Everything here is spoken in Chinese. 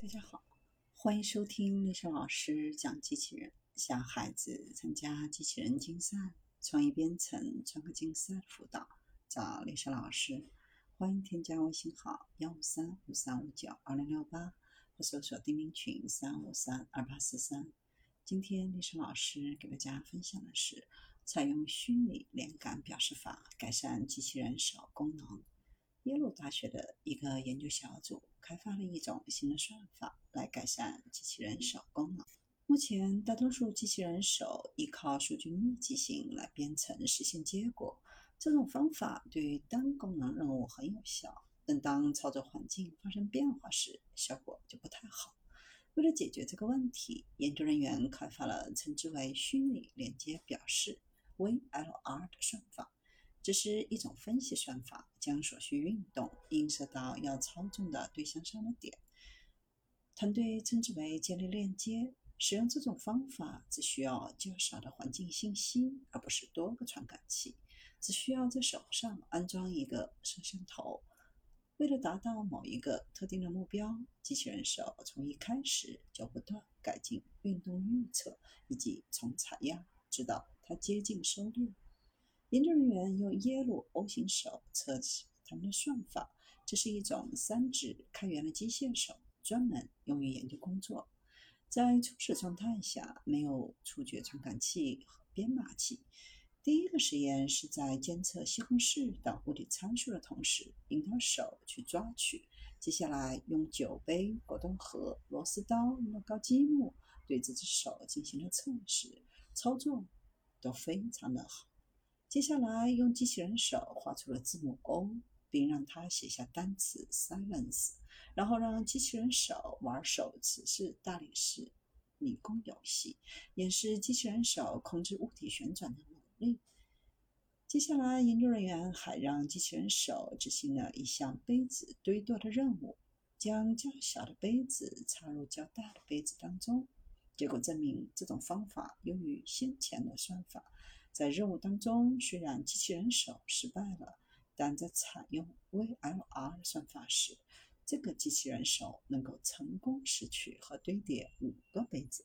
大家好，欢迎收听丽莎老师讲机器人。小孩子参加机器人竞赛、创意编程、创客竞赛辅导，找丽莎老师。欢迎添加微信号幺五三五三五九二零六八，或搜索钉钉群三五三二八四三。今天丽莎老师给大家分享的是，采用虚拟连杆表示法改善机器人手功能。耶鲁大学的一个研究小组开发了一种新的算法来改善机器人手功能。目前，大多数机器人手依靠数据密集型来编程实现结果。这种方法对于单功能任务很有效，但当操作环境发生变化时，效果就不太好。为了解决这个问题，研究人员开发了称之为虚拟连接表示 （VLR） 的算法。这是一种分析算法，将所需运动映射到要操纵的对象上的点。团队称之为建立链接。使用这种方法只需要较少的环境信息，而不是多个传感器。只需要在手上安装一个摄像头。为了达到某一个特定的目标，机器人手从一开始就不断改进运动预测，以及从采样直到它接近收猎。研究人员用耶鲁 O 型手测试他们的算法。这是一种三指开源的机械手，专门用于研究工作。在初始状态下，没有触觉传感器和编码器。第一个实验是在监测西红柿等物理参数的同时，引导手去抓取。接下来，用酒杯、果冻盒、螺丝刀、乐高积木对这只手进行了测试，操作都非常的好。接下来用机器人手画出了字母 O，并让它写下单词 silence，然后让机器人手玩手持式大理石迷宫游戏，演示机器人手控制物体旋转的能力。接下来，研究人员还让机器人手执行了一项杯子堆垛的任务，将较小的杯子插入较大的杯子当中。结果证明，这种方法优于先前的算法。在任务当中，虽然机器人手失败了，但在采用 VLR 算法时，这个机器人手能够成功拾取和堆叠五个杯子。